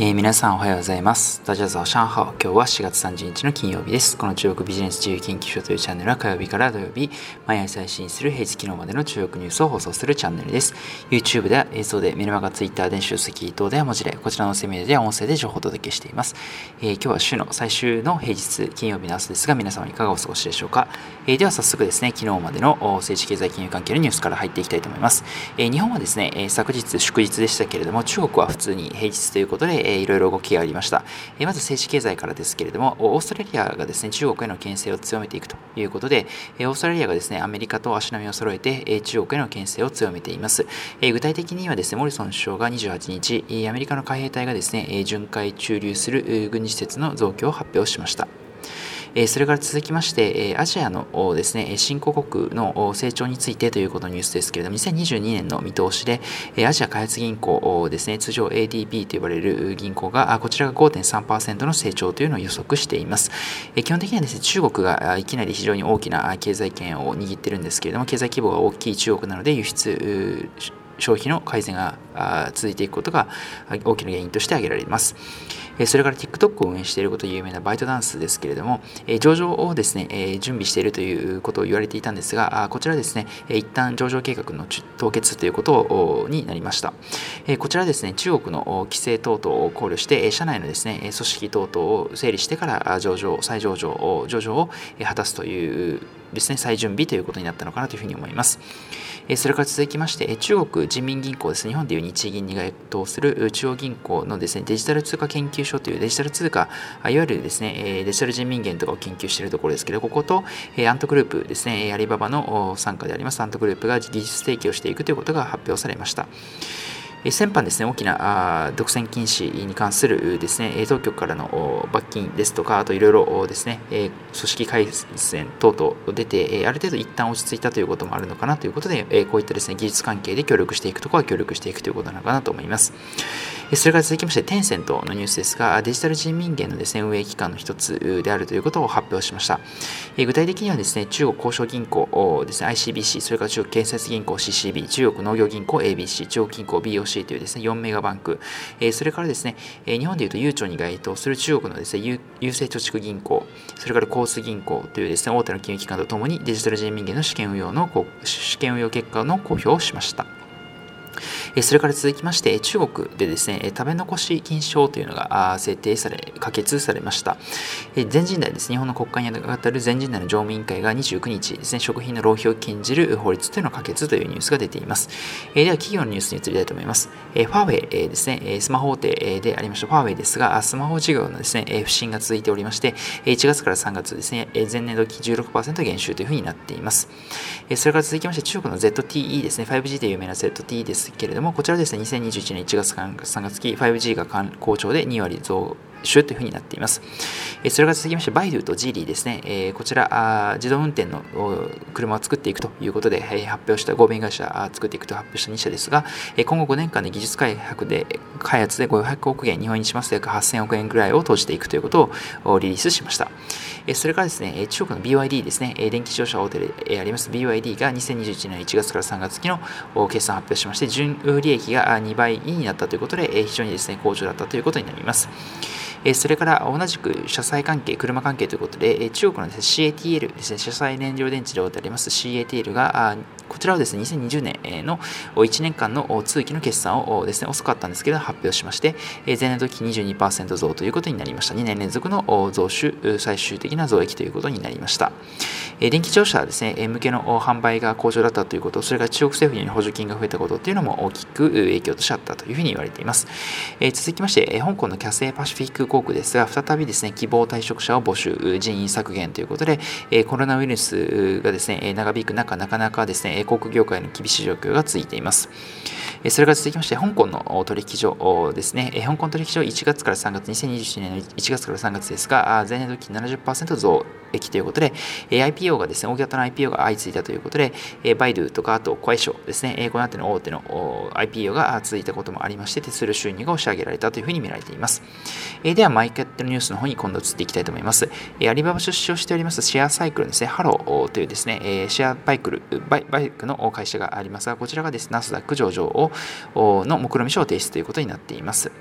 えー、皆さんおはようございます。大家早上好。今日は4月30日の金曜日です。この中国ビジネス自由研究所というチャンネルは火曜日から土曜日、毎朝配信する平日昨日までの中国ニュースを放送するチャンネルです。YouTube では映像で、メルマガ Twitter 電子書籍等では文字で、こちらのセミナーでは音声で情報をお届けしています。えー、今日は週の最終の平日金曜日の朝ですが、皆様いかがお過ごしでしょうか。えー、では早速ですね、昨日までの政治経済金融関係のニュースから入っていきたいと思います。え日本はですね、え昨日祝日でしたけれども、中国は普通に平日ということで、えいろいろ動きがありました。えまず政治経済からですけれども、オーストラリアがですね、中国への牽制を強めていくということで、えオーストラリアがですね、アメリカと足並みを揃えて、え中国への牽制を強めています。え具体的にはですね、モリソン首相が28日、アメリカの海兵隊がですね、巡回駐留する軍事施設の増強を発表しました。それから続きまして、アジアのですね、新興国の成長についてということのニュースですけれども、2022年の見通しで、アジア開発銀行ですね、通常 ADB と呼ばれる銀行が、こちらが5.3%の成長というのを予測しています。基本的にはですね、中国がいきなり非常に大きな経済圏を握ってるんですけれども、経済規模が大きい中国なので輸出消費の改善が続いていくことが大きな原因として挙げられます。それから TikTok を運営していることで有名なバイトダンスですけれども、上場をですね、準備しているということを言われていたんですが、こちらですね、一旦上場計画の凍結ということになりました。こちらですね、中国の規制等々を考慮して、社内のですね、組織等々を整理してから上場、再上場、上場を果たすというですね、再準備ということになったのかなというふうに思います。それから続きまして、中国人民銀行です、日本でいう日銀に該当する中央銀行のですね、デジタル通貨研究所というデジタル通貨、いわゆるですね、デジタル人民元とかを研究しているところですけど、ここと、アントグループですね、アリババの傘下でありますアントグループが技術提供していくということが発表されました。先般ですね、大きな独占禁止に関するですね、当局からの罰金ですとか、あといろいろですね、組織改善等々出て、ある程度一旦落ち着いたということもあるのかなということで、こういったですね、技術関係で協力していくところは協力していくということなのかなと思います。それから続きまして、テンセントのニュースですが、デジタル人民元のですね、運営機関の一つであるということを発表しました。具体的にはですね、中国交渉銀行ですね、ICBC、それから中国建設銀行 CCB、中国農業銀行 ABC、中国銀行 BOC、c というですね、4メガバンク、えそれからですね、え日本でいうと悠長に該当する中国のですね、郵政貯蓄銀行、それから交通銀行というですね、大手の金融機関とともにデジタル人民元の試験運用の試験運用結果の公表をしました。それから続きまして、中国でですね、食べ残し禁止法というのが制定され、可決されました。全人代です。日本の国会に当たる全人代の常務委員会が29日ですね、食品の浪費を禁じる法律というのを可決というニュースが出ています。では、企業のニュースに移りたいと思います。ファーウェイですね、スマホ大手でありましたファーウェイですが、スマホ事業のですね、不振が続いておりまして、1月から3月ですね、前年度期16%減収というふうになっています。それから続きまして、中国の ZTE ですね、5G で有名な ZTE ですけれども、こちらですね、2021年1月から3月期 5G が好調で2割増収というふうになっています。それが続きまして、バイドゥとジーリーですね。こちら、自動運転の車を作っていくということで発表した合弁会社を作っていくと発表した2社ですが、今後5年間で技術開発で開発で500億円、日本円にしますと約8000億円ぐらいを投じていくということをリリースしました。それからですね、中国の BYD ですね、電気自動車大手であります BYD が2021年1月から3月期の決算発表しまして、純利益が2倍になったということで、非常にですね、好調だったということになります。それから同じく車載関係、車関係ということで、中国のです、ね、CATL ですね、車載燃料電池であります CATL が、こちらはですね、2020年の1年間の通期の決算をですね、遅かったんですけど、発表しまして、前年度期22%増ということになりました。2年連続の増収、最終的な増益ということになりました。電気自動車ですね、向けの販売が好調だったということ、それから中国政府による補助金が増えたことっていうのも大きく影響としてあったというふうに言われています。続きまして、香港のキャセイパシフィック航空ですが、再びですね、希望退職者を募集、人員削減ということで、コロナウイルスがですね、長引く中、なかなかですね、航空業界の厳しい状況が続いています。それから続きまして、香港の取引所ですね、香港取引所1月から3月、2021年の1月から3月ですが、前年度期70%増益ということで、IPO がですね、大型の IPO が相次いだということで、バイドゥとか、あと、快手ですね、この辺りの大手の IPO が続いたこともありまして、手数料収入が押し上げられたというふうに見られています。では、マーケットニュースの方に今度移っていきたいと思いますえ。アリババ出資をしておりますシェアサイクルですね、ハローというですねえ、シェアバイクル、バイバイクの会社がありますが、こちらがですね、ナスダック上場をの目論見書を提出ということになっています。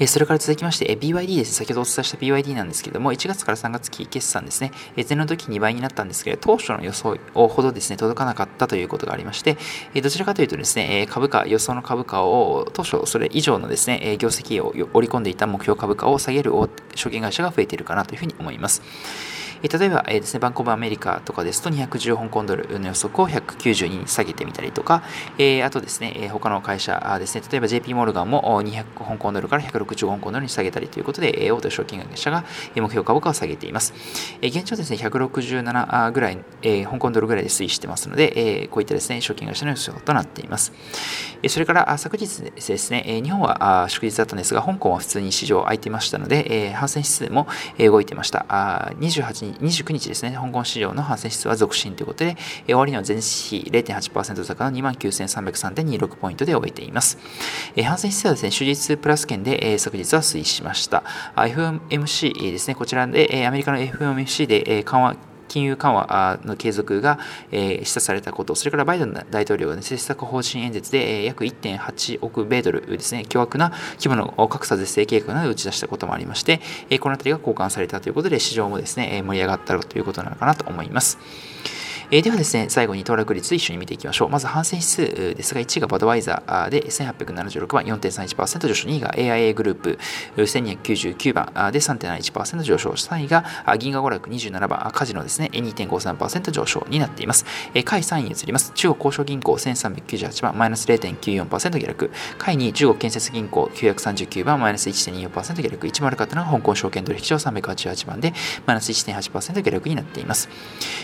えそれから続きまして、え BYD です。先ほどお伝えした BYD なんですけれども、1月から3月期決算ですね、え前の時2倍になったんですけど、当初の予想ほどですね、届かなかったということがありまして、えどちらかというとですね、え株価、予想の株価を当初それ以上のですね、え業績を織り込んでいた目標株価を下げる証券会社が増えているかなというふうに思います。例えば、えー、ですね、バンコブアメリカとかですと210香港ドルの予測を192に下げてみたりとか、えー、あとですね、他の会社ですね、例えば JP モルガンも200香港ドルから160香港ドルに下げたりということで、えー、大手証券会社が目標株価を下げています。えー、現状ですね、167ぐらい、えー、香港ドルぐらいで推移してますので、えー、こういったですね、証券会社の予想となっています。えー、それから昨日ですね、え、日本は祝日だったんですが、香港は普通に市場空いてましたので、えー、反戦指数も動いてました。あ28 29日ですね、香港市場の反戦指数は続伸ということで、終わりの前日比0.8%高の29,303.26ポイントで終えています。反戦指数はですね、終日プラス圏で昨日は推移しました。FMC ですね、こちらでアメリカの FMC で緩和金融緩和の継続が、え示唆されたこと、それからバイデン大統領が、ね、政策方針演説で、え約1.8億米ドルですね、巨額な規模の格差是正計画などを打ち出したこともありまして、えこの辺りが交換されたということで、市場もですね、盛り上がったということなのかなと思います。えー、ではですね、最後に登録率一緒に見ていきましょう。まず、反戦指数ですが、1位がバドワイザーで1876番、4.31%上昇、2位が AIA グループ1299番で3.71%上昇、3位が銀河娯楽27番、カジノですね、2.53%上昇になっています。下位3位に移ります。中国交渉銀行1398番、マイナス0.94%下落。下位に中国建設銀行939番、マイナス1.24%下落。10方の香港証券取引所388番で、マイナス1.8%下落になっています。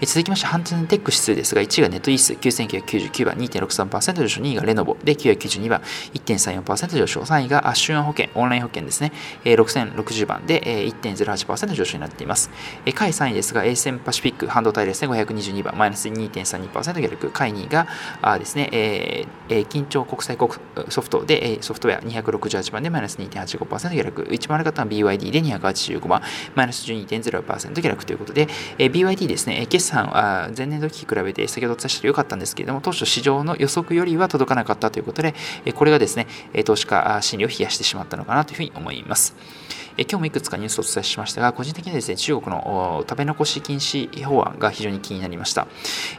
え続きまして、反転テック指数ですが、1位がネットイース9999番2.63%上昇、2位がレノボで992番1.34%上昇、3位がアッシュアン保険、オンライン保険ですね、6060番で1.08%上昇になっています。下位3位ですが、ASM パシフィック半導体ですね、522番マイナス2.32%下落、下位2位があですね、えー、緊張国際国ソフトでソフトウェア268番でマイナス2.85%下落、一番悪かったのは BYD で285番マイナス12.0%下落ということで、BYD ですね、決算は前年年度期比べて先ほどお伝えしたら良かったんですけれども、当初市場の予測よりは届かなかったということで、これがですね、投資家心理を冷やしてしまったのかなというふうに思います。え今日もいくつかニュースをお伝えしましたが、個人的にはですね、中国の食べ残し禁止法案が非常に気になりました。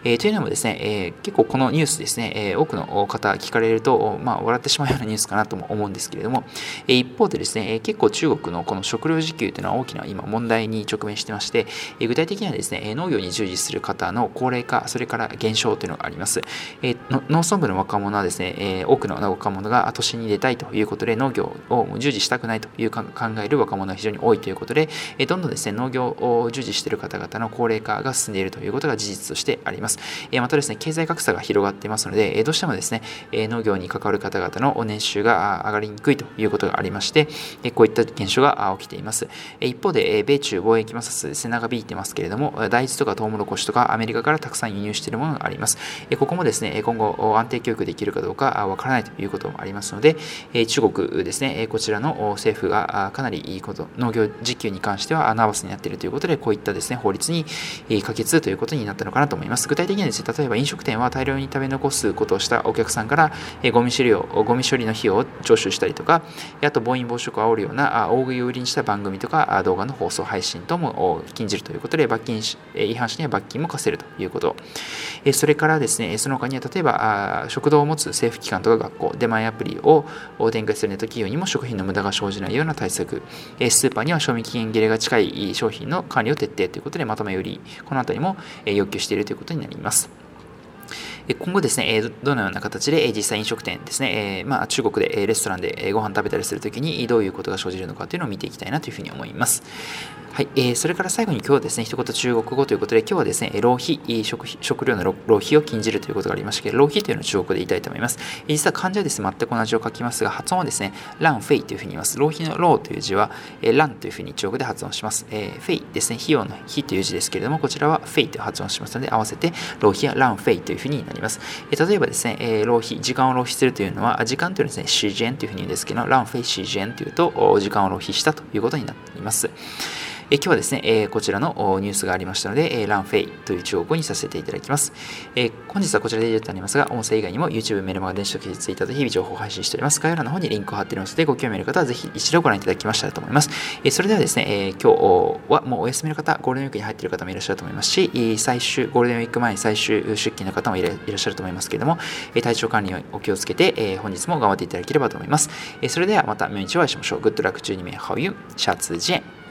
えー、というのもですね、えー、結構このニュースですね、え、多くの方聞かれると、まあ、笑ってしまうようなニュースかなとも思うんですけれども、え一方でですね、え結構中国のこの食料自給というのは大きな今問題に直面してまして、え具体的にはですね、農業に従事する方の高齢化、それから減少というのがあります。え農村部の若者はですね、え多くの若者が都心に出たいということで農業を従事したくないという考える若者が非常に多いということで、えどんどんですね、農業を従事している方々の高齢化が進んでいるということが事実としてあります。えまたですね、経済格差が広がっていますので、えどうしてもですね、え農業に関わる方々の年収が上がりにくいということがありまして、えこういった現象が起きています。え一方で、え米中貿易摩擦ですね、長引いてますけれども、大豆とかトウモロコシとかアメリカからたくさん輸入しているものがあります。えここもですね、今後安定教育できるかどうかわからないということもありますので、中国ですね、こちらの政府がかなりいいこと、農業実給に関してはアナーバスになっているということで、こういったですね、法律に可決ということになったのかなと思います。具体的にはですね、例えば飲食店は大量に食べ残すことをしたお客さんから、ゴミ処理を、ゴミ処理の費用を徴収したりとか、あと暴飲暴食を煽るような大食いを売りにした番組とか動画の放送配信等も禁じるということで、罰金違反しには罰金も課せるということ。それからですね、その他には例えば食堂を持つ政府機関とか学校、出前アプリを展開するネット企業にも食品の無駄が生じないような対策、スーパーには賞味期限切れが近い商品の管理を徹底ということでまとめ売り、この辺りも要求しているということになります。今後ですね、どのような形で実際飲食店ですね、まあ、中国でレストランでご飯食べたりするときにどういうことが生じるのかというのを見ていきたいなというふうに思います。はい、えー、それから最後に今日はですね、一言中国語ということで、今日はですね、浪費、食食料の浪費を禁じるということがありましたけど、浪費というのを中国語で言いたいと思います。実は漢字はですね、全く同じを書きますが、発音はですね、浪费 というふうに言います。浪費の浪という字は、えー、浪 というふうに中国で発音します。えー、フェイですね、費用の費という字ですけれども、こちらはフェイと発音しますので、合わせて浪費や 浪费というふうになります。えー、例えばですね、えー、浪費、時間を浪費するというのは、時間というのはですね、时间 というふうに言うんですけど、浪费时间というと、時間を浪費したということになっています。え今日はですね、えこちらのニュースがありましたので、え浪费 という中国語にさせていただきます。え本日はこちらでとなりますが、音声以外にも YouTube、メルマガ、電子書籍、Twitter と日々情報を配信しております。概要欄の方にリンクを貼っておりますので、ご興味ある方はぜひ一度ご覧いただきましたらと思います。えそれではですね、え今日はもうお休みの方、ゴールデンウィークに入っている方もいらっしゃると思いますし、最終、ゴールデンウィーク前に最終出勤の方もいらっしゃると思いますけれども、体調管理にお気をつけて、え本日も頑張っていただければと思います。えそれではまた明日お会いしましょう。Good luck 12名 How you? シャツジェン